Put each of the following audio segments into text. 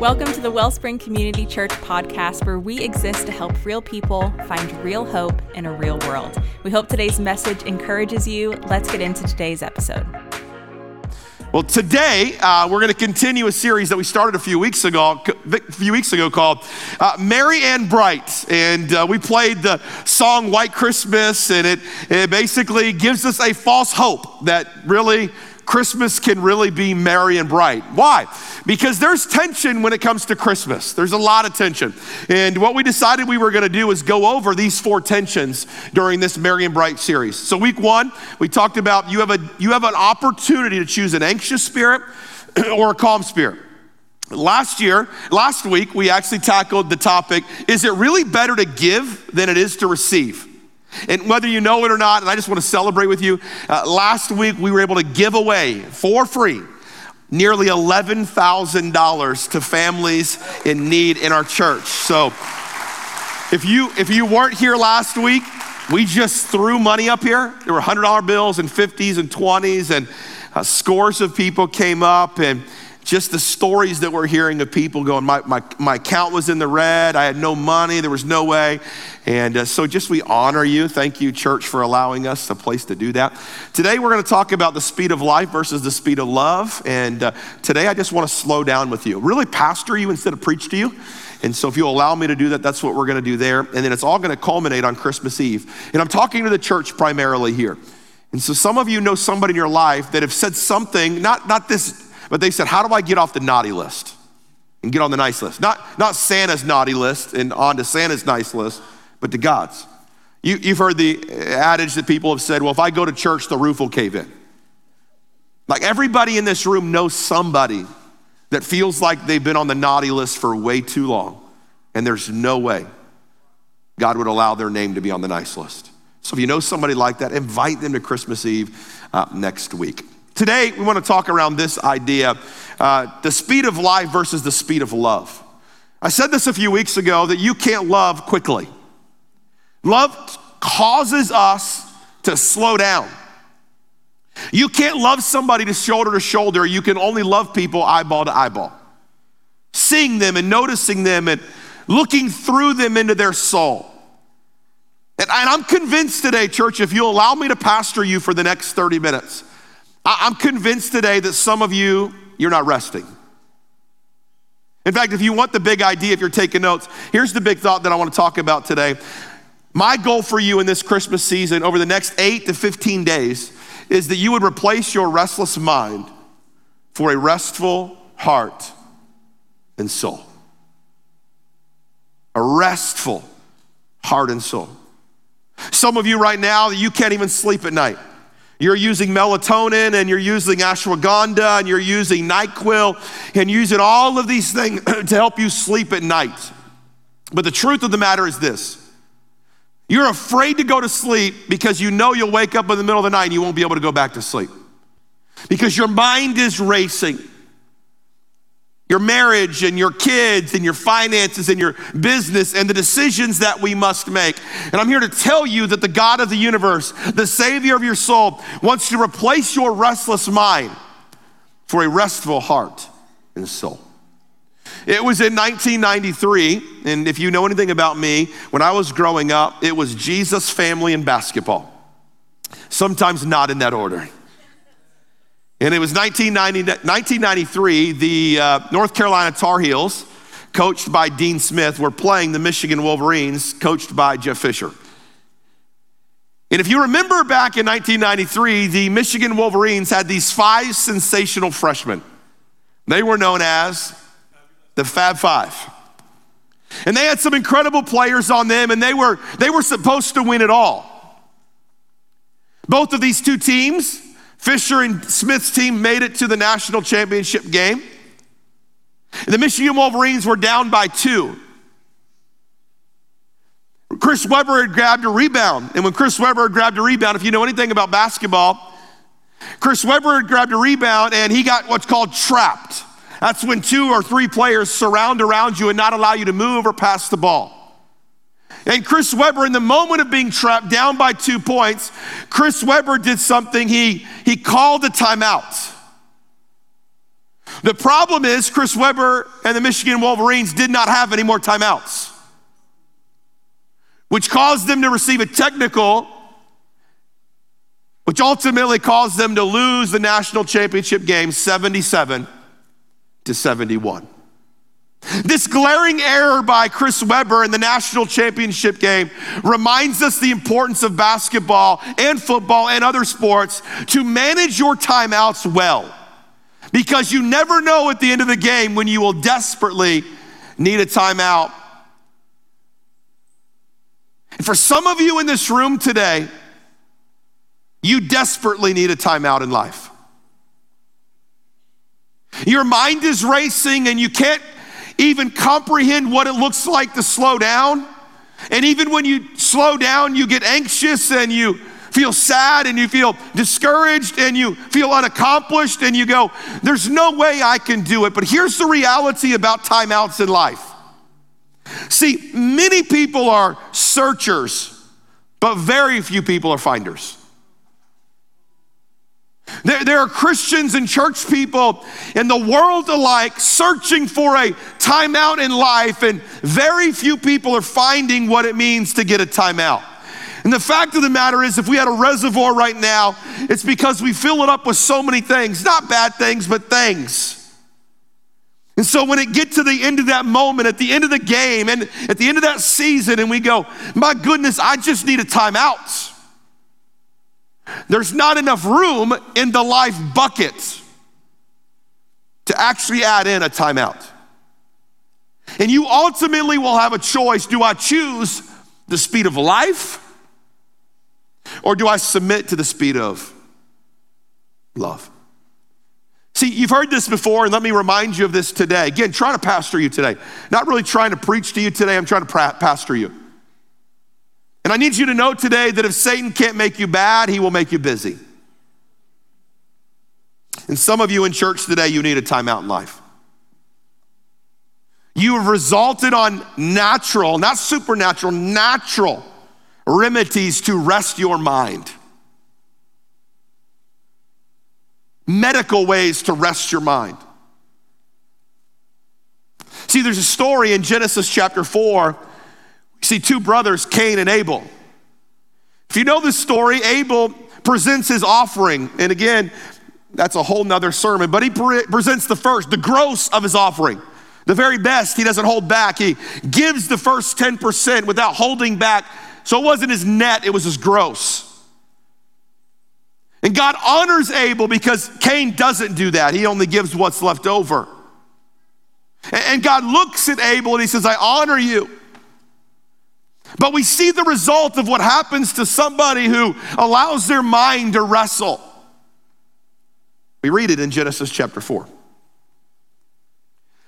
Welcome to the Wellspring Community Church podcast, where we exist to help real people find real hope in a real world. We hope today's message encourages you. Let's get into today's episode. Well, today uh, we're going to continue a series that we started a few weeks ago, a few weeks ago called uh, "Merry and Bright," and uh, we played the song "White Christmas," and it, it basically gives us a false hope that really Christmas can really be merry and bright. Why? Because there's tension when it comes to Christmas. There's a lot of tension. And what we decided we were going to do is go over these four tensions during this Merry and Bright series. So week 1, we talked about you have a you have an opportunity to choose an anxious spirit or a calm spirit. Last year, last week, we actually tackled the topic is it really better to give than it is to receive? And whether you know it or not, and I just want to celebrate with you, uh, last week we were able to give away for free nearly $11,000 to families in need in our church. So if you if you weren't here last week, we just threw money up here. There were $100 bills and 50s and 20s and uh, scores of people came up and just the stories that we're hearing of people going, my, my, my account was in the red, I had no money, there was no way. And uh, so just we honor you. Thank you, church, for allowing us a place to do that. Today we're going to talk about the speed of life versus the speed of love. And uh, today I just want to slow down with you, really pastor you instead of preach to you. And so, if you'll allow me to do that, that's what we're going to do there. And then it's all going to culminate on Christmas Eve. And I'm talking to the church primarily here. And so, some of you know somebody in your life that have said something, not, not this but they said, How do I get off the naughty list and get on the nice list? Not, not Santa's naughty list and onto Santa's nice list, but to God's. You, you've heard the adage that people have said, Well, if I go to church, the roof will cave in. Like everybody in this room knows somebody that feels like they've been on the naughty list for way too long, and there's no way God would allow their name to be on the nice list. So if you know somebody like that, invite them to Christmas Eve uh, next week. Today, we want to talk around this idea uh, the speed of life versus the speed of love. I said this a few weeks ago that you can't love quickly. Love causes us to slow down. You can't love somebody to shoulder to shoulder. You can only love people eyeball to eyeball. Seeing them and noticing them and looking through them into their soul. And I'm convinced today, church, if you'll allow me to pastor you for the next 30 minutes, I'm convinced today that some of you, you're not resting. In fact, if you want the big idea, if you're taking notes, here's the big thought that I want to talk about today. My goal for you in this Christmas season over the next eight to 15 days is that you would replace your restless mind for a restful heart and soul. A restful heart and soul. Some of you right now, that you can't even sleep at night. You're using melatonin and you're using ashwagandha and you're using NyQuil and using all of these things to help you sleep at night. But the truth of the matter is this you're afraid to go to sleep because you know you'll wake up in the middle of the night and you won't be able to go back to sleep. Because your mind is racing your marriage and your kids and your finances and your business and the decisions that we must make. And I'm here to tell you that the God of the universe, the Savior of your soul, wants to replace your restless mind for a restful heart and soul. It was in 1993, and if you know anything about me, when I was growing up, it was Jesus, family, and basketball. Sometimes not in that order. And it was 1993, the uh, North Carolina Tar Heels, coached by Dean Smith, were playing the Michigan Wolverines, coached by Jeff Fisher. And if you remember back in 1993, the Michigan Wolverines had these five sensational freshmen. They were known as the Fab Five. And they had some incredible players on them, and they were, they were supposed to win it all. Both of these two teams Fisher and Smith's team made it to the national championship game. The Michigan Wolverines were down by two. Chris Webber had grabbed a rebound. And when Chris Webber had grabbed a rebound, if you know anything about basketball, Chris Webber had grabbed a rebound and he got what's called trapped. That's when two or three players surround around you and not allow you to move or pass the ball. And Chris Webber, in the moment of being trapped down by two points, Chris Webber did something. He, he called a timeout. The problem is, Chris Webber and the Michigan Wolverines did not have any more timeouts, which caused them to receive a technical, which ultimately caused them to lose the national championship game 77 to 71. This glaring error by Chris Webber in the national championship game reminds us the importance of basketball and football and other sports to manage your timeouts well. Because you never know at the end of the game when you will desperately need a timeout. And for some of you in this room today, you desperately need a timeout in life. Your mind is racing and you can't even comprehend what it looks like to slow down. And even when you slow down, you get anxious and you feel sad and you feel discouraged and you feel unaccomplished and you go, There's no way I can do it. But here's the reality about timeouts in life. See, many people are searchers, but very few people are finders. There, there, are Christians and church people in the world alike searching for a timeout in life, and very few people are finding what it means to get a timeout. And the fact of the matter is, if we had a reservoir right now, it's because we fill it up with so many things, not bad things, but things. And so when it get to the end of that moment, at the end of the game, and at the end of that season, and we go, my goodness, I just need a timeout. There's not enough room in the life bucket to actually add in a timeout. And you ultimately will have a choice do I choose the speed of life or do I submit to the speed of love? See, you've heard this before, and let me remind you of this today. Again, trying to pastor you today. Not really trying to preach to you today, I'm trying to pastor you. And I need you to know today that if Satan can't make you bad, he will make you busy. And some of you in church today, you need a timeout in life. You have resulted on natural, not supernatural, natural remedies to rest your mind. Medical ways to rest your mind. See, there's a story in Genesis chapter 4 see two brothers, Cain and Abel. If you know this story, Abel presents his offering. And again, that's a whole nother sermon, but he pre- presents the first, the gross of his offering. The very best, he doesn't hold back. He gives the first 10% without holding back. So it wasn't his net, it was his gross. And God honors Abel because Cain doesn't do that. He only gives what's left over. And God looks at Abel and he says, I honor you. But we see the result of what happens to somebody who allows their mind to wrestle. We read it in Genesis chapter 4. It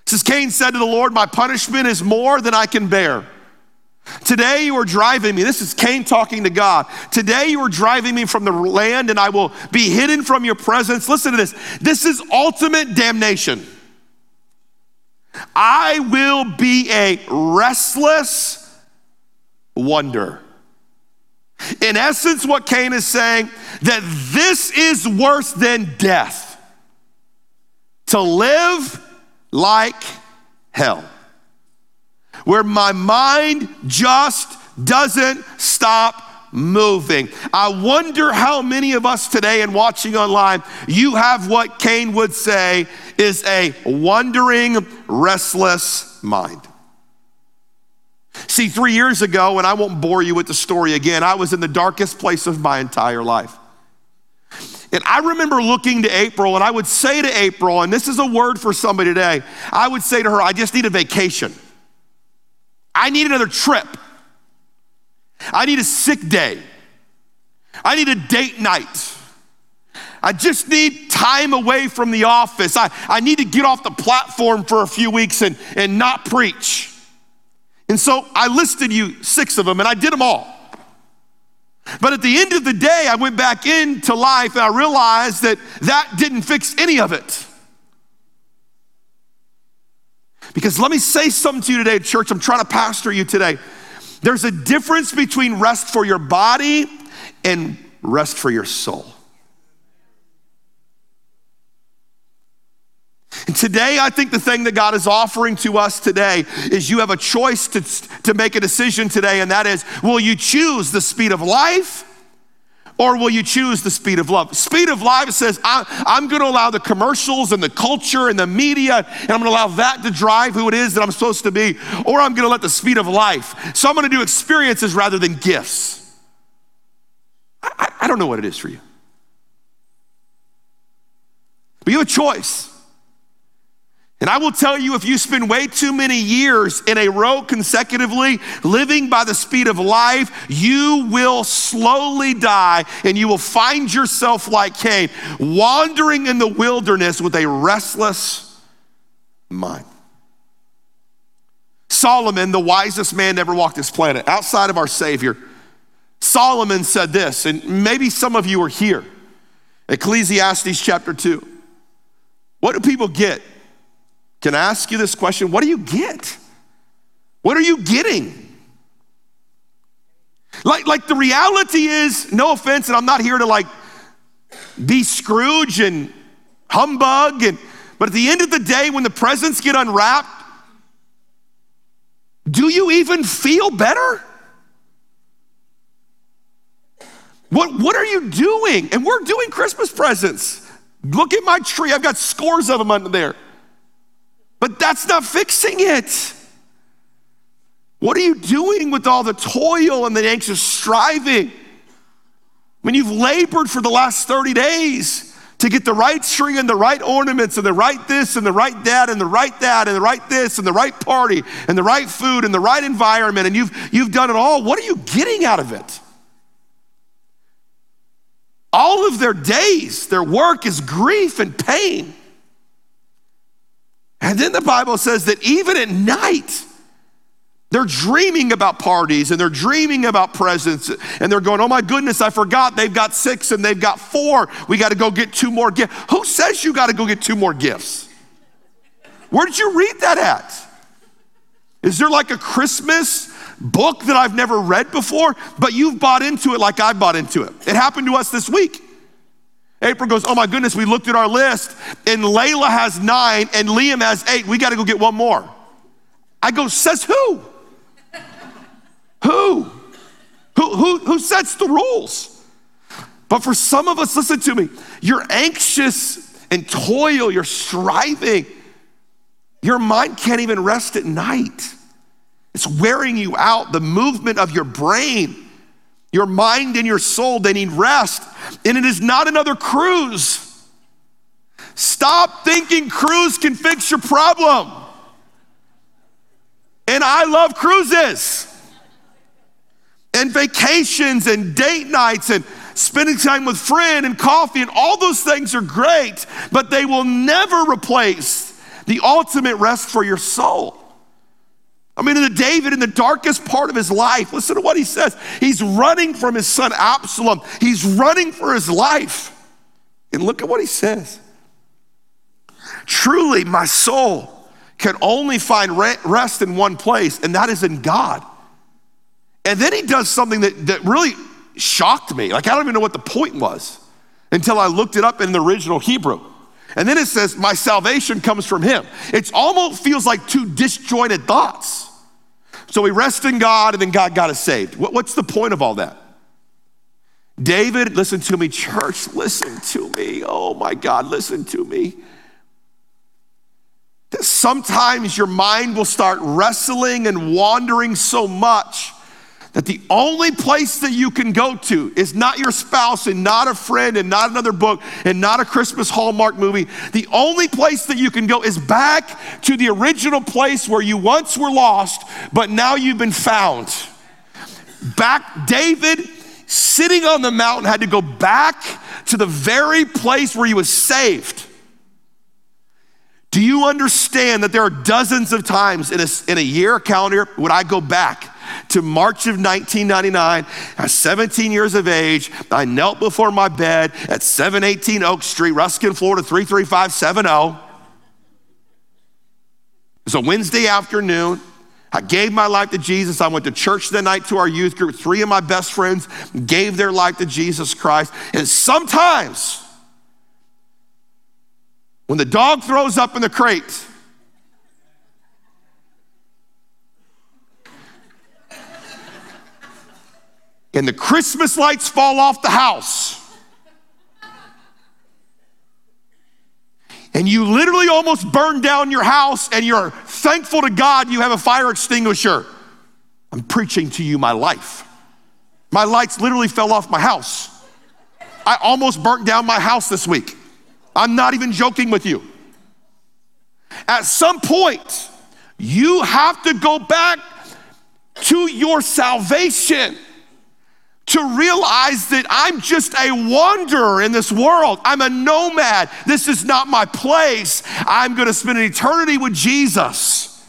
says, Cain said to the Lord, My punishment is more than I can bear. Today you are driving me. This is Cain talking to God. Today you are driving me from the land, and I will be hidden from your presence. Listen to this. This is ultimate damnation. I will be a restless, wonder. In essence, what Cain is saying that this is worse than death. To live like hell, where my mind just doesn't stop moving. I wonder how many of us today and watching online, you have what Cain would say is a wandering, restless mind. See, three years ago, and I won't bore you with the story again, I was in the darkest place of my entire life. And I remember looking to April, and I would say to April, and this is a word for somebody today, I would say to her, I just need a vacation. I need another trip. I need a sick day. I need a date night. I just need time away from the office. I, I need to get off the platform for a few weeks and, and not preach. And so I listed you six of them and I did them all. But at the end of the day, I went back into life and I realized that that didn't fix any of it. Because let me say something to you today, church. I'm trying to pastor you today. There's a difference between rest for your body and rest for your soul. And Today, I think the thing that God is offering to us today is you have a choice to, to make a decision today, and that is will you choose the speed of life? Or will you choose the speed of love? Speed of life says, I'm going to allow the commercials and the culture and the media, and I'm going to allow that to drive who it is that I'm supposed to be. Or I'm going to let the speed of life. So I'm going to do experiences rather than gifts. I, I, I don't know what it is for you. But you have a choice. And I will tell you, if you spend way too many years in a row consecutively living by the speed of life, you will slowly die and you will find yourself like Cain, wandering in the wilderness with a restless mind. Solomon, the wisest man ever walked this planet, outside of our Savior, Solomon said this, and maybe some of you are here. Ecclesiastes chapter 2. What do people get can I ask you this question? What do you get? What are you getting? Like, like the reality is, no offense, and I'm not here to like be Scrooge and humbug, and but at the end of the day, when the presents get unwrapped, do you even feel better? What, what are you doing? And we're doing Christmas presents. Look at my tree. I've got scores of them under there. But that's not fixing it. What are you doing with all the toil and the anxious striving? When you've labored for the last 30 days to get the right string and the right ornaments and the right this and the right that and the right that and the right this and the right party and the right food and the right environment and you've, you've done it all. What are you getting out of it? All of their days, their work is grief and pain. And then the Bible says that even at night, they're dreaming about parties and they're dreaming about presents and they're going, oh my goodness, I forgot they've got six and they've got four. We got to go get two more gifts. Who says you got to go get two more gifts? Where did you read that at? Is there like a Christmas book that I've never read before, but you've bought into it like I bought into it? It happened to us this week. April goes, Oh my goodness, we looked at our list and Layla has nine and Liam has eight. We got to go get one more. I go, Says who? who? Who, who? who sets the rules? But for some of us, listen to me, you're anxious and toil, you're striving. Your mind can't even rest at night. It's wearing you out, the movement of your brain. Your mind and your soul, they need rest. And it is not another cruise. Stop thinking cruise can fix your problem. And I love cruises and vacations and date nights and spending time with friend and coffee and all those things are great, but they will never replace the ultimate rest for your soul. I mean, in David, in the darkest part of his life, listen to what he says. He's running from his son Absalom, he's running for his life. And look at what he says Truly, my soul can only find rest in one place, and that is in God. And then he does something that, that really shocked me. Like, I don't even know what the point was until I looked it up in the original Hebrew. And then it says, My salvation comes from him. It almost feels like two disjointed thoughts. So we rest in God and then God got us saved. What's the point of all that? David, listen to me, church, listen to me. Oh my God, listen to me. Sometimes your mind will start wrestling and wandering so much that the only place that you can go to is not your spouse and not a friend and not another book and not a Christmas Hallmark movie. The only place that you can go is back to the original place where you once were lost, but now you've been found. Back, David sitting on the mountain had to go back to the very place where he was saved. Do you understand that there are dozens of times in a, in a year, calendar, would I go back to March of 1999. At 17 years of age, I knelt before my bed at 718 Oak Street, Ruskin, Florida 33570. It was a Wednesday afternoon. I gave my life to Jesus. I went to church that night to our youth group. Three of my best friends gave their life to Jesus Christ. And sometimes When the dog throws up in the crate, and the Christmas lights fall off the house, and you literally almost burn down your house, and you're thankful to God you have a fire extinguisher. I'm preaching to you my life. My lights literally fell off my house. I almost burnt down my house this week. I'm not even joking with you. At some point, you have to go back to your salvation to realize that I'm just a wanderer in this world. I'm a nomad. This is not my place. I'm going to spend an eternity with Jesus.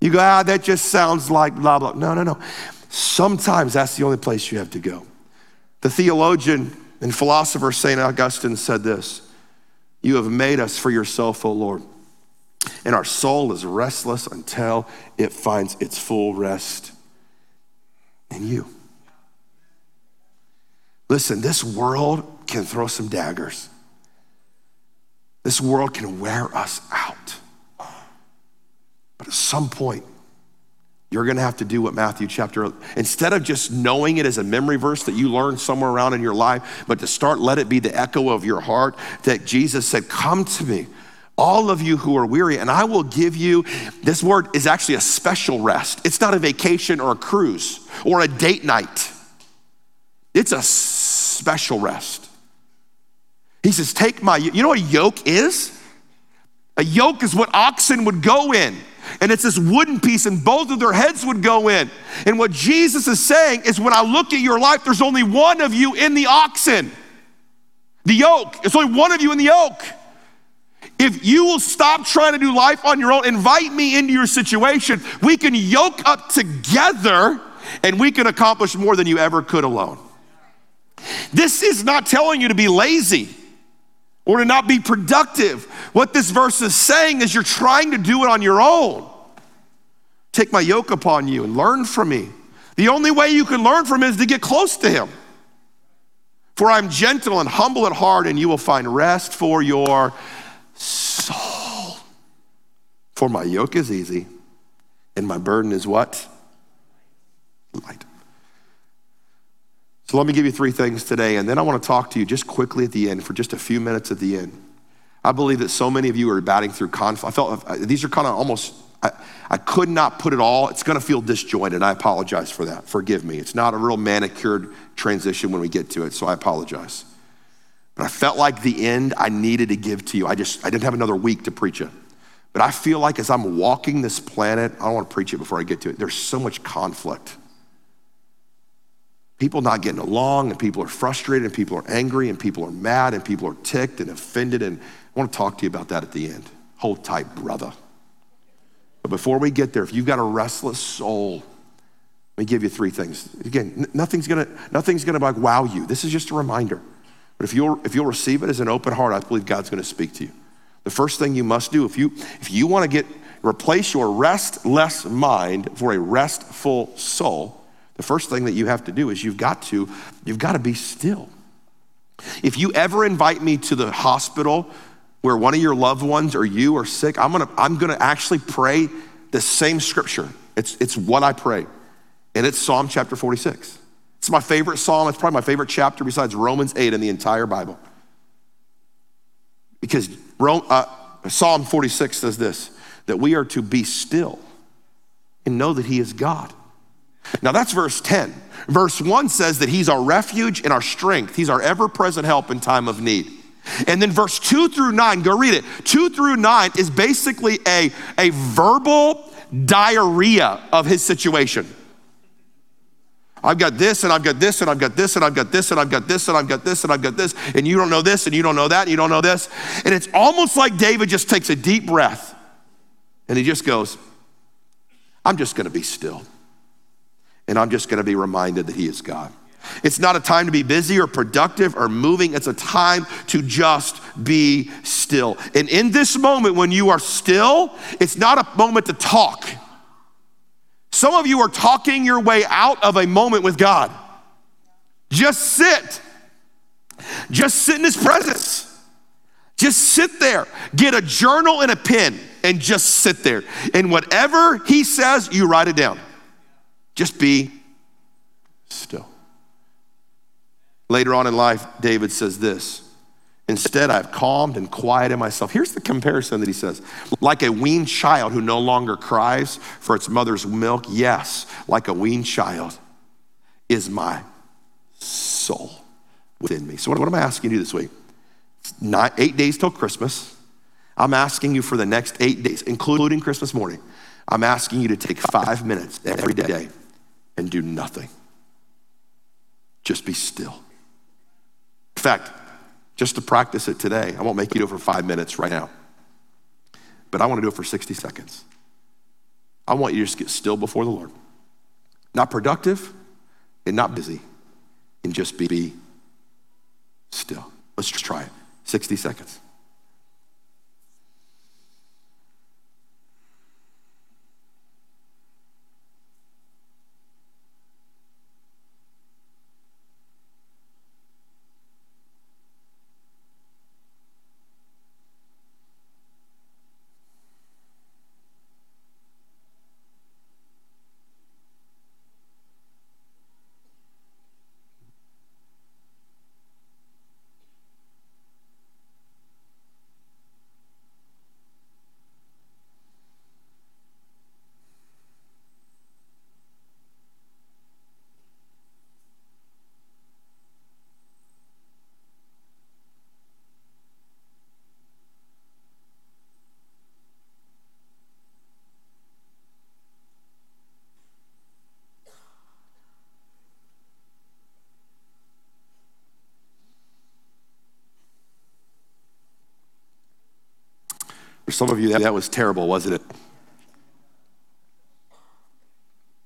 You go, ah, that just sounds like blah, blah. No, no, no. Sometimes that's the only place you have to go. The theologian and philosopher St. Augustine said this You have made us for yourself, O Lord, and our soul is restless until it finds its full rest in you. Listen, this world can throw some daggers. This world can wear us out. But at some point, you're going to have to do what Matthew chapter, instead of just knowing it as a memory verse that you learned somewhere around in your life, but to start, let it be the echo of your heart that Jesus said, Come to me, all of you who are weary, and I will give you. This word is actually a special rest. It's not a vacation or a cruise or a date night, it's a special rest. He says, Take my, you know what a yoke is? A yoke is what oxen would go in and it's this wooden piece, and both of their heads would go in. And what Jesus is saying is when I look at your life, there's only one of you in the oxen, the yoke. It's only one of you in the yoke. If you will stop trying to do life on your own, invite me into your situation, we can yoke up together and we can accomplish more than you ever could alone. This is not telling you to be lazy or to not be productive. What this verse is saying is you're trying to do it on your own. Take my yoke upon you and learn from me. The only way you can learn from him is to get close to him. For I'm gentle and humble at heart, and you will find rest for your soul. For my yoke is easy, and my burden is what? Light. So let me give you three things today, and then I want to talk to you just quickly at the end for just a few minutes at the end. I believe that so many of you are batting through conflict. I felt these are kind of almost, I, I could not put it all. It's going to feel disjointed. I apologize for that. Forgive me. It's not a real manicured transition when we get to it, so I apologize. But I felt like the end I needed to give to you. I just, I didn't have another week to preach it. But I feel like as I'm walking this planet, I don't want to preach it before I get to it. There's so much conflict people not getting along, and people are frustrated, and people are angry, and people are mad, and people are ticked and offended. And I want to talk to you about that at the end. Hold tight, brother. But before we get there, if you've got a restless soul, let me give you three things. Again, nothing's gonna, nothing's gonna like wow you. This is just a reminder. But if you'll, if you'll receive it as an open heart, I believe God's gonna speak to you. The first thing you must do, if you, if you wanna get, replace your restless mind for a restful soul, the first thing that you have to do is you've got to you've got to be still. If you ever invite me to the hospital where one of your loved ones or you are sick, I'm gonna I'm gonna actually pray the same scripture. It's it's what I pray, and it's Psalm chapter 46. It's my favorite psalm. It's probably my favorite chapter besides Romans 8 in the entire Bible. Because uh, Psalm 46 says this that we are to be still and know that He is God. Now that's verse 10. Verse 1 says that he's our refuge and our strength. He's our ever present help in time of need. And then verse 2 through 9, go read it. 2 through 9 is basically a, a verbal diarrhea of his situation. I've got this and I've got this and I've got this and I've got this and I've got this and I've got this and I've got this and you don't know this and you don't know that and you don't know this. And it's almost like David just takes a deep breath and he just goes, I'm just going to be still and I'm just gonna be reminded that He is God. It's not a time to be busy or productive or moving. It's a time to just be still. And in this moment, when you are still, it's not a moment to talk. Some of you are talking your way out of a moment with God. Just sit. Just sit in His presence. Just sit there. Get a journal and a pen and just sit there. And whatever he says, you write it down. Just be still. Later on in life, David says this Instead, I've calmed and quieted myself. Here's the comparison that he says like a weaned child who no longer cries for its mother's milk. Yes, like a weaned child is my soul within me. So, what, am I asking you this week? Not eight days till Christmas. I'm asking you for the next eight days, including Christmas morning. I'm asking you to take five minutes every day and do nothing. Just be still. In fact, just to practice it today, I won't make you do it for five minutes right now, but I want to do it for 60 seconds. I want you to just get still before the Lord. Not productive and not busy, and just be still. Let's just try it. 60 seconds. For some of you, that, that was terrible, wasn't it?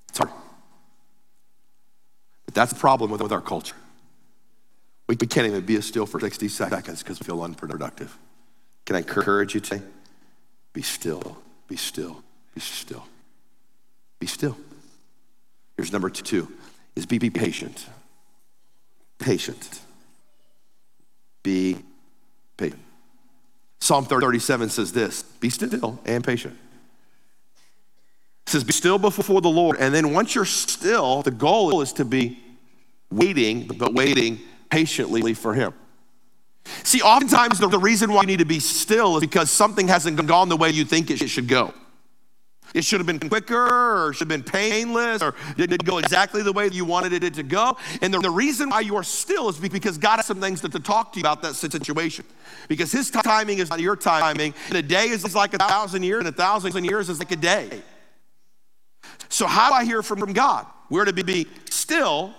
It's hard. But that's the problem with, with our culture. We, we can't even be still for 60 seconds because we feel unproductive. Can I encourage you today? Be still, be still, be still. Be still. Here's number two is be, be patient. Patient. Be patient. Psalm 37 says this Be still and patient. It says, Be still before the Lord. And then once you're still, the goal is to be waiting, but waiting patiently for Him. See, oftentimes the, reason why you need to be still is because something hasn't gone the way you think it should go. It should have been quicker or should have been painless or didn't go exactly the way you wanted it to go. And the, the reason why you are still is because God has some things to, to talk to you about that situation. Because his timing is not your timing. And a day is like a thousand years, and a thousand years is like a day. So, how do I hear from, God? We're to be still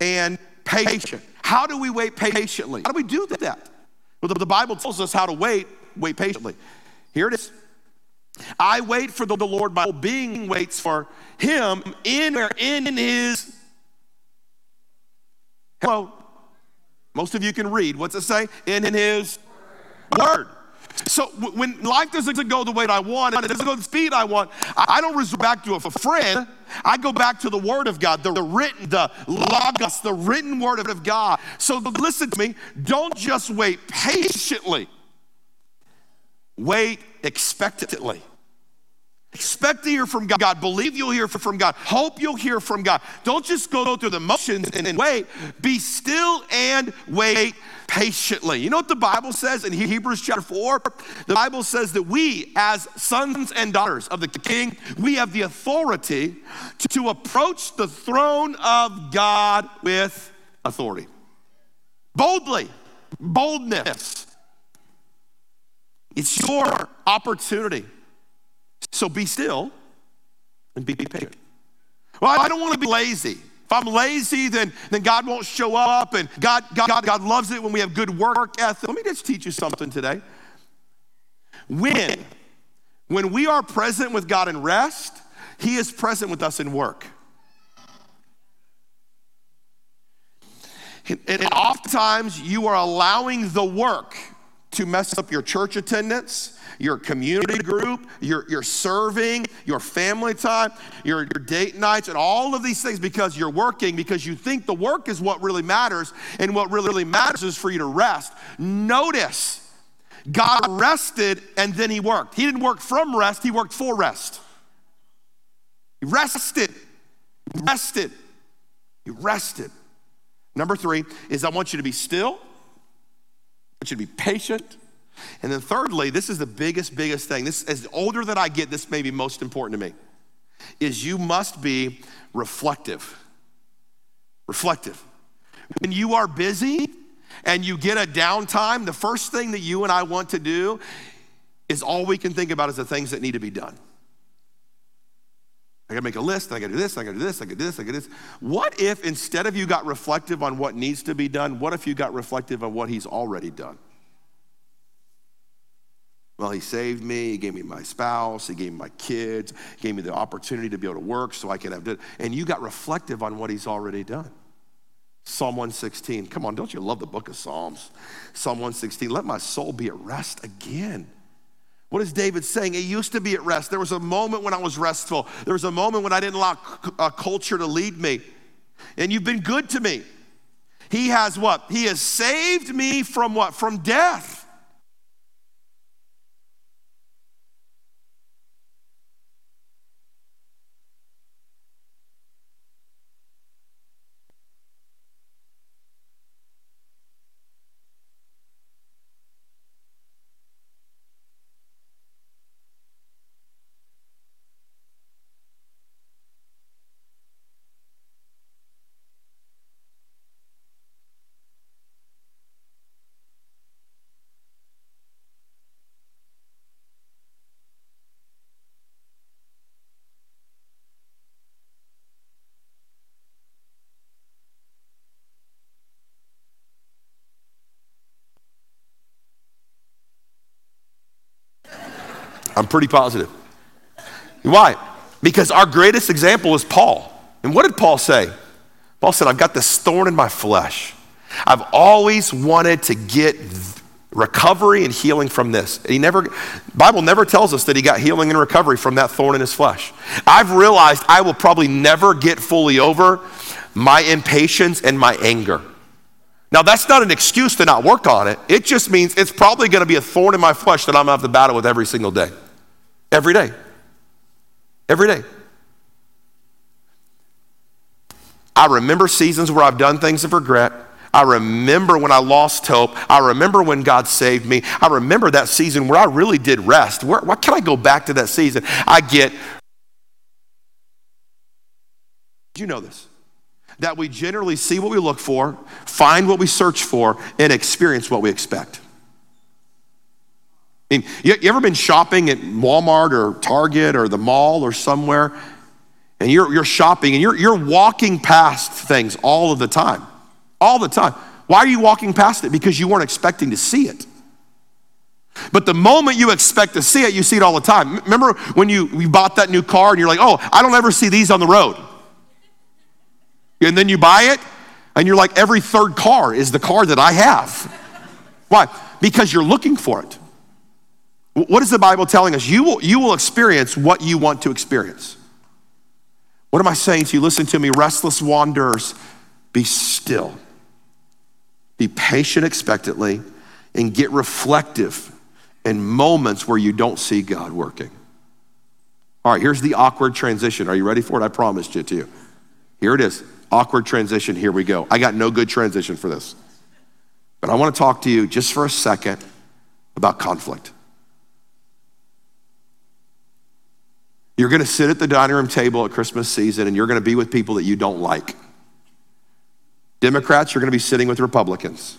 and patient. How do we wait patiently? How do we do that? Well, the Bible tells us how to wait, wait patiently. Here it is. I wait for the Lord, my whole being waits for him in or in his. Hello. Most of you can read. What's it say? In, in his word. So when life doesn't go the way I want, it doesn't go the speed I want, I don't resort back to a friend. I go back to the Word of God, the written, the logos, the written Word of God. So listen to me. Don't just wait patiently. Wait expectantly. Expect to hear from God. Believe you'll hear from God. Hope you'll hear from God. Don't just go through the motions and, wait. Be still and wait patiently. You know what the Bible says in Hebrews chapter 4? The Bible says that we, as sons and daughters of the King, we have the authority to, to approach the throne of God with authority. Boldly, boldness. It's your opportunity. So be still and be patient. Well, I don't want to be lazy. If I'm lazy, then, then God won't show up, and God, God, God loves it when we have good work ethic. Let me just teach you something today. When, when we are present with God in rest, He is present with us in work. And, and oftentimes you are allowing the work to mess up your church attendance, your community group, your, your serving, your family time, your, your date nights, and all of these things because you're working, because you think the work is what really matters, and what really, really matters is for you to rest. Notice God rested and then he worked. He didn't work from rest, he worked for rest. He rested. Rested. He rested. Number three is I want you to be still, I want you to be patient. And then thirdly, this is the biggest, biggest thing. This as older that I get, this may be most important to me. Is you must be reflective. Reflective. When you are busy and you get a downtime, the first thing that you and I want to do is all we can think about is the things that need to be done. I gotta make a list, I gotta do this, I gotta do this, I gotta do this, I gotta do this. What if instead of you got reflective on what needs to be done, what if you got reflective on what he's already done? Well, he saved me, he gave me my spouse, he gave me my kids, he gave me the opportunity to be able to work so I could have, and you got reflective on what he's already done. Psalm 116. Come on, don't you love the book of Psalms? Psalm 116. Let my soul be at rest again. What is David saying? It used to be at rest. There was a moment when I was restful. There was a moment when I didn't allow a uh, culture to lead me. And you've been good to me. He has what? He has saved me from what? From death. I'm pretty positive. Why? Because our greatest example is Paul. And what did Paul say? Paul said, I've got this thorn in my flesh. I've always wanted to get recovery and healing from this. He never Bible never tells us that he got healing and recovery from that thorn in his flesh. I've realized I will probably never get fully over my impatience and my anger. Now, that's not an excuse to not work on it. It just means it's probably going to be a thorn in my flesh that I'm going to have to battle with every single day. Every day. Every day. I remember seasons where I've done things of regret. I remember when I lost hope. I remember when God saved me. I remember that season where I really did rest. Where, why can't I go back to that season? I get. You know this? That we generally see what we look for, find what we search for, and experience what we expect. I mean, you, you ever been shopping at Walmart or Target or the mall or somewhere, and you're, you're shopping and you're, you're walking past things all of the time? All the time. Why are you walking past it? Because you weren't expecting to see it. But the moment you expect to see it, you see it all the time. Remember when you, you bought that new car and you're like, oh, I don't ever see these on the road. And then you buy it and you're like, every third car is the car that I have. Why? Because you're looking for it. What is the Bible telling us? You will, you will experience what you want to experience. What am I saying to you? Listen to me, restless wanderers, be still. Be patient expectantly and get reflective in moments where you don't see God working. All right, here's the awkward transition. Are you ready for it? I promised you to. you. Here it is. Awkward transition. Here we go. I got no good transition for this. But I want to talk to you just for a second about conflict. You're going to sit at the dining room table at Christmas season and you're going to be with people that you don't like. Democrats, you're going to be sitting with Republicans.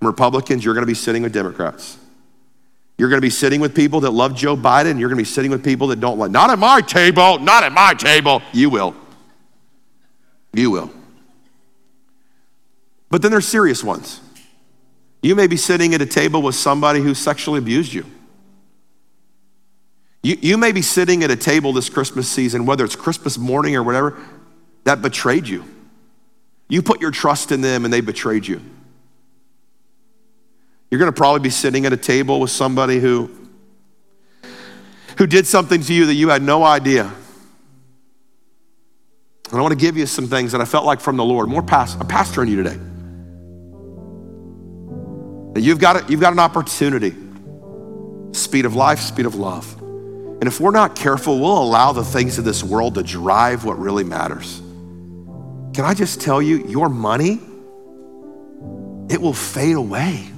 Republicans, you're going to be sitting with Democrats. You're going to be sitting with people that love Joe Biden. You're going to be sitting with people that don't like. Not at my table. Not at my table. You will. You will. But then there's serious ones. You may be sitting at a table with somebody who sexually abused you. You, you may be sitting at a table this Christmas season, whether it's Christmas morning or whatever, that betrayed you. You put your trust in them and they betrayed you. You're going to probably be sitting at a table with somebody who, who did something to you that you had no idea. And I want to give you some things that I felt like from the Lord, more past, a pastor in you today. That you've got, a, you've got an opportunity speed of life, speed of love. And if we're not careful, we'll allow the things of this world to drive what really matters. Can I just tell you, your money, it will fade away.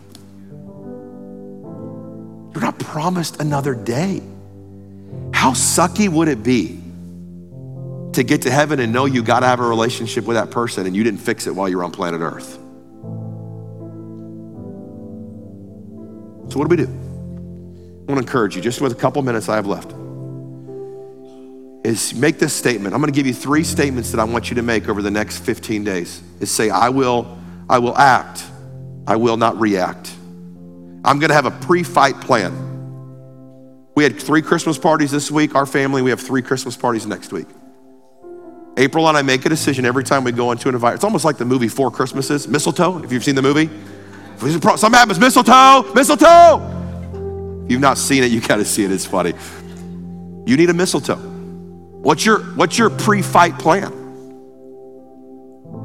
You're not promised another day. How sucky would it be to get to heaven and know you got to have a relationship with that person and you didn't fix it while you're on planet Earth? So, what do we do? I want to encourage you, just with a couple minutes I have left, is make this statement. I'm going to give you three statements that I want you to make over the next 15 days. Is say, I will, I will act, I will not react. I'm going to have a pre-fight plan. We had three Christmas parties this week. Our family, we have three Christmas parties next week. April and I make a decision every time we go into an environment. It's almost like the movie Four Christmases, Mistletoe, if you've seen the movie. Something happens, mistletoe, mistletoe. You've not seen it, you gotta see it, it's funny. You need a mistletoe. What's your, what's your pre-fight plan?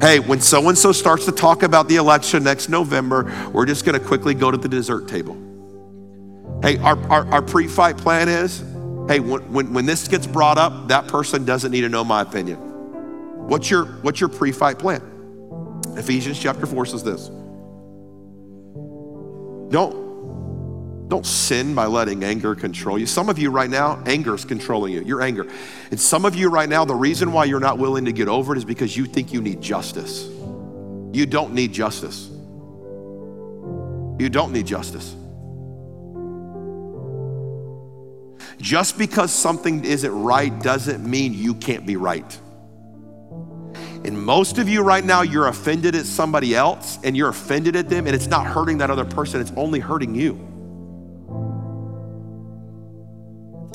Hey, when so and so starts to talk about the election next November, we're just gonna quickly go to the dessert table. Hey, our, our, our pre fight plan is hey, when, when, when this gets brought up, that person doesn't need to know my opinion. What's your, what's your pre fight plan? Ephesians chapter 4 says this Don't, don't sin by letting anger control you. Some of you right now, anger is controlling you, your anger. And some of you right now, the reason why you're not willing to get over it is because you think you need justice. You don't need justice. You don't need justice. Just because something isn't right doesn't mean you can't be right. And most of you right now, you're offended at somebody else and you're offended at them, and it's not hurting that other person, it's only hurting you.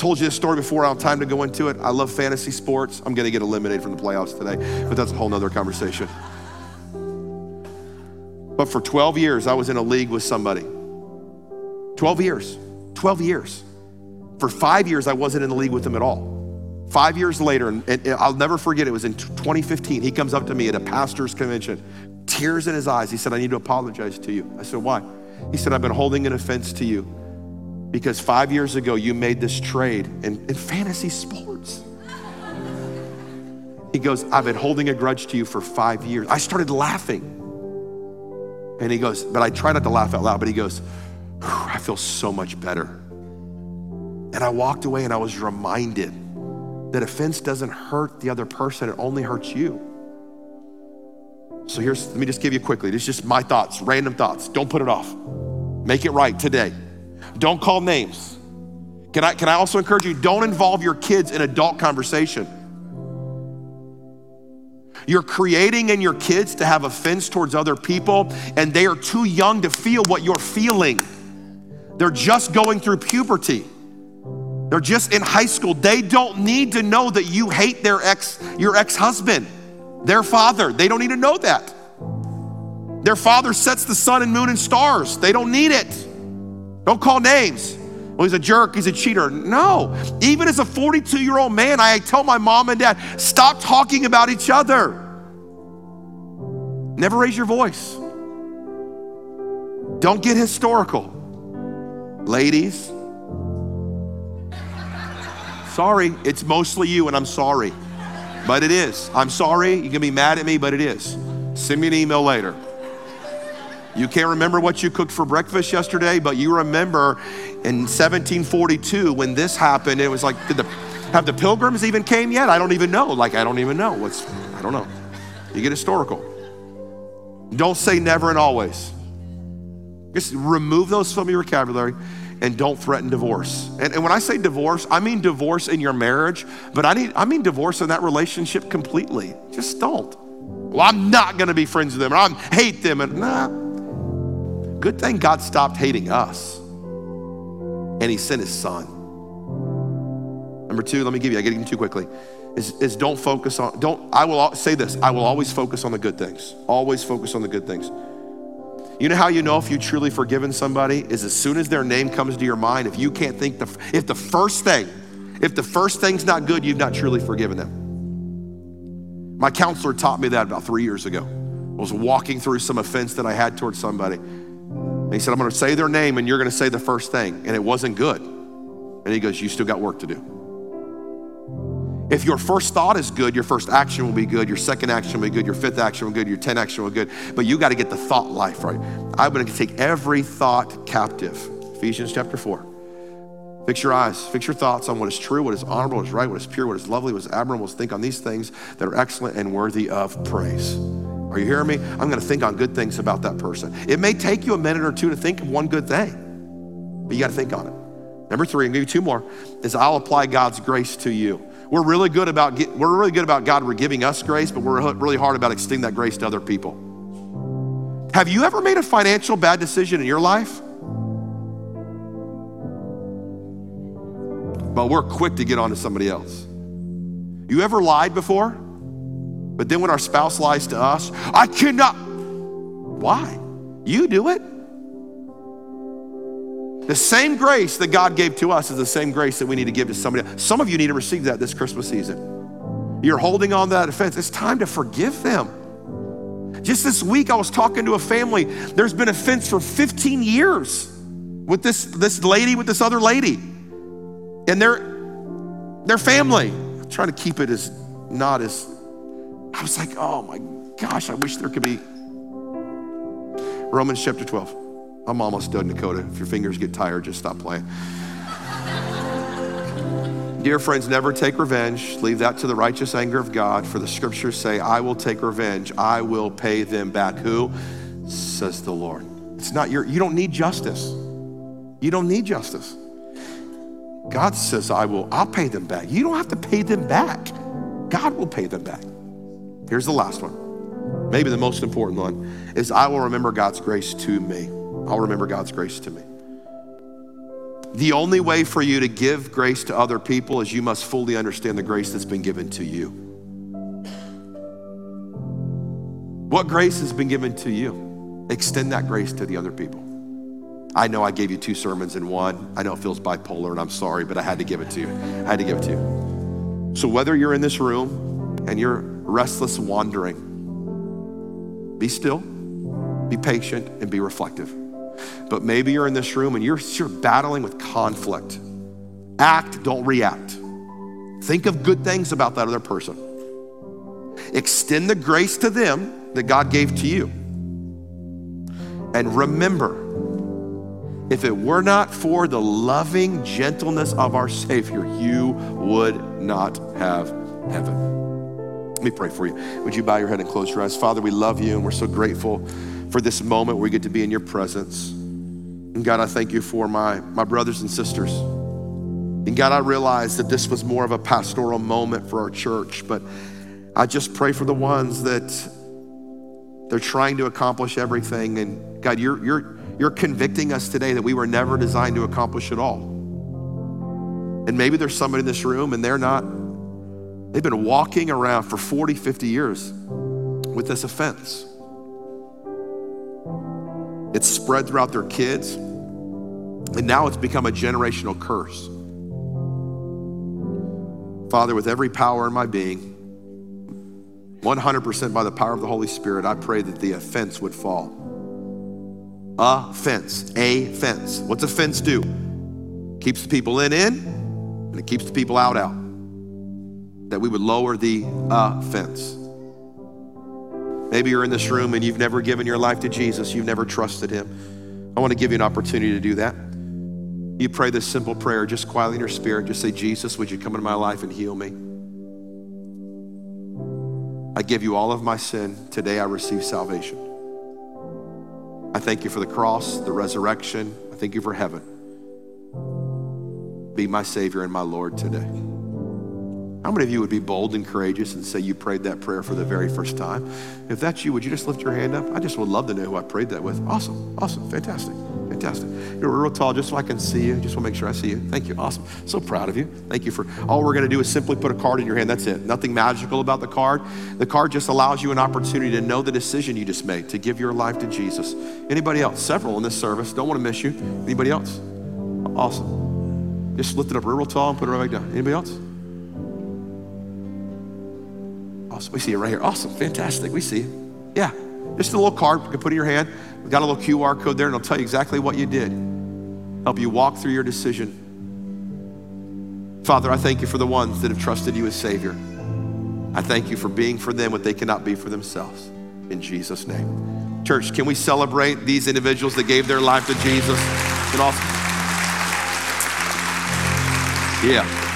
Told you this story before, I don't have time to go into it. I love fantasy sports. I'm gonna get eliminated from the playoffs today, but that's a whole nother conversation. But for 12 years, I was in a league with somebody. 12 years. 12 years. For five years, I wasn't in the league with him at all. Five years later, and, and I'll never forget, it was in 2015. He comes up to me at a pastor's convention, tears in his eyes. He said, I need to apologize to you. I said, Why? He said, I've been holding an offense to you because five years ago you made this trade in, in fantasy sports. He goes, I've been holding a grudge to you for five years. I started laughing. And he goes, but I try not to laugh out loud, but he goes, I feel so much better. And I walked away and I was reminded that offense doesn't hurt the other person, it only hurts you. So here's, let me just give you quickly. This is just my thoughts, random thoughts. Don't put it off. Make it right today. Don't call names. Can I, can I also encourage you, don't involve your kids in adult conversation. You're creating in your kids to have offense towards other people, and they are too young to feel what you're feeling. They're just going through puberty. They're just in high school. They don't need to know that you hate their ex, your ex-husband, their father. They don't need to know that. Their father sets the sun and moon and stars. They don't need it. Don't call names. Well, he's a jerk, he's a cheater. No. Even as a 42 year old man, I tell my mom and dad, stop talking about each other. Never raise your voice. Don't get historical. Ladies, Sorry, it's mostly you, and I'm sorry. But it is. I'm sorry. You can be mad at me, but it is. Send me an email later. You can't remember what you cooked for breakfast yesterday, but you remember in 1742 when this happened, it was like, did the, have the pilgrims even came yet? I don't even know. Like, I don't even know. What's, I don't know. You get historical. Don't say never and always. Just remove those from your vocabulary and don't threaten divorce. And, and, when I say divorce, I mean divorce in your marriage, but I, need, I mean divorce in that relationship completely. Just don't. Well, I'm not gonna be friends with them, or I hate them, and nah. Good thing God stopped hating us and He sent His Son. Number two, let me give you, I get it too quickly, is, is don't focus on, don't, I will say this, I will always focus on the good things. Always focus on the good things. You know how you know if you truly forgiven somebody is as soon as their name comes to your mind, if you can't think the if the first thing, if the first thing's not good, you've not truly forgiven them. My counselor taught me that about three years ago. I was walking through some offense that I had towards somebody. And he said, I'm going to say their name and you're going to say the first thing. And it wasn't good. And he goes, You still got work to do. If your first thought is good, your first action will be good, your second action will be good, your fifth action will be good, your 10 action will be good. But you got to get the thought life right. I'm going to take every thought captive. Ephesians chapter 4. Fix your eyes, fix your thoughts on what is true, what is honorable, what is right, what is pure, what is lovely, what is admirable. Think on these things that are excellent and worthy of praise. Are you hearing me? I'm going to think on good things about that person. It may take you a minute or two to think of one good thing, but you got to think on it. Number three, I'm going to give you two more, is I'll apply God's grace to you. We're really good about we're really good about God giving us grace, but we're really hard about extending that grace to other people. Have you ever made a financial bad decision in your life? But we're quick to get on to somebody else. You ever lied before? But then when our spouse lies to us, I cannot. Why? You do it. The same grace that God gave to us is the same grace that we need to give to somebody. Some of you need to receive that this Christmas season. You're holding on to that offense. It's time to forgive them. Just this week, I was talking to a family. There's been offense for 15 years with this, this lady, with this other lady. And their, their family. I'm trying to keep it as not as, I was like, oh my gosh, I wish there could be. Romans chapter 12. I'm almost done, Dakota. If your fingers get tired, just stop playing. Dear friends, never take revenge. Leave that to the righteous anger of God, for the scriptures say, I will take revenge. I will pay them back. Who? Says the Lord. It's not your, you don't need justice. You don't need justice. God says, I will, I'll pay them back. You don't have to pay them back. God will pay them back. Here's the last one. Maybe the most important one is I will remember God's grace to me. I'll remember God's grace to me. The only way for you to give grace to other people is you must fully understand the grace that's been given to you. What grace has been given to you? Extend that grace to the other people. I know I gave you two sermons in one. I know it feels bipolar, and I'm sorry, but I had to give it to you. I had to give it to you. So, whether you're in this room and you're restless wandering, be still, be patient, and be reflective. But maybe you're in this room and you're, you're battling with conflict. Act, don't react. Think of good things about that other person. Extend the grace to them that God gave to you. And remember, if it were not for the loving gentleness of our Savior, you would not have heaven. Let me pray for you. Would you bow your head and close your eyes? Father, we love you and we're so grateful for this moment where we get to be in your presence. And God, I thank you for my, my brothers and sisters. And God, I realize that this was more of a pastoral moment for our church, but I just pray for the ones that they're trying to accomplish everything. And God, you're, you're, you're convicting us today that we were never designed to accomplish it all. And maybe there's somebody in this room and they're not, they've been walking around for 40, 50 years with this offense. It's spread throughout their kids, and now it's become a generational curse. Father, with every power in my being, 100% by the power of the Holy Spirit, I pray that the offense would fall. A fence, a fence. What's a fence do? Keeps the people in, in, and it keeps the people out, out. That we would lower the uh, offense. Maybe you're in this room and you've never given your life to Jesus, you've never trusted Him. I want to give you an opportunity to do that. You pray this simple prayer just quietly in your spirit. Just say, Jesus, would you come into my life and heal me? I give you all of my sin. Today I receive salvation. I thank you for the cross, the resurrection. I thank you for heaven. Be my Savior and my Lord today. How many of you would be bold and courageous and say you prayed that prayer for the very first time? If that's you, would you just lift your hand up? I just would love to know who I prayed that with. Awesome, awesome, fantastic, fantastic. You're real tall, just so I can see you. Just want to make sure I see you. Thank you, awesome. So proud of you. Thank you for all we're going to do is simply put a card in your hand. That's it. Nothing magical about the card. The card just allows you an opportunity to know the decision you just made to give your life to Jesus. Anybody else? Several in this service. Don't want to miss you. Anybody else? Awesome. Just lift it up real tall and put it right back down. Anybody else? Awesome. We see it right here. Awesome. Fantastic. We see it. Yeah. Just a little card you can put in your hand. We've got a little QR code there, and it'll tell you exactly what you did. Help you walk through your decision. Father, I thank you for the ones that have trusted you as Savior. I thank you for being for them what they cannot be for themselves. In Jesus' name. Church, can we celebrate these individuals that gave their life to Jesus? And also, yeah.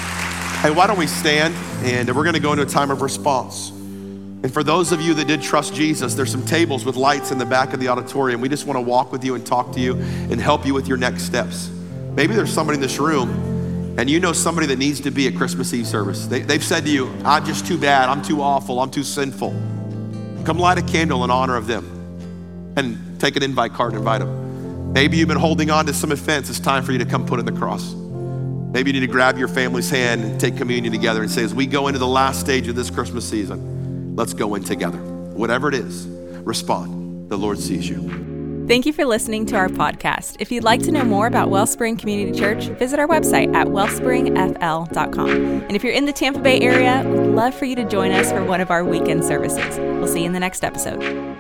Hey, why don't we stand and we're going to go into a time of response. And for those of you that did trust Jesus, there's some tables with lights in the back of the auditorium. We just want to walk with you and talk to you and help you with your next steps. Maybe there's somebody in this room and you know somebody that needs to be at Christmas Eve service. They, have said to you, I'm just too bad, I'm too awful, I'm too sinful. Come light a candle in honor of them and take an invite card and invite them. Maybe you've been holding on to some offense. It's time for you to come put in the cross. Maybe you need to grab your family's hand and take communion together and say, as we go into the last stage of this Christmas season, let's go in together. Whatever it is, respond. The Lord sees you. Thank you for listening to our podcast. If you'd like to know more about Wellspring Community Church, visit our website at wellspringfl.com. And if you're in the Tampa Bay area, we'd love for you to join us for one of our weekend services. We'll see you in the next episode.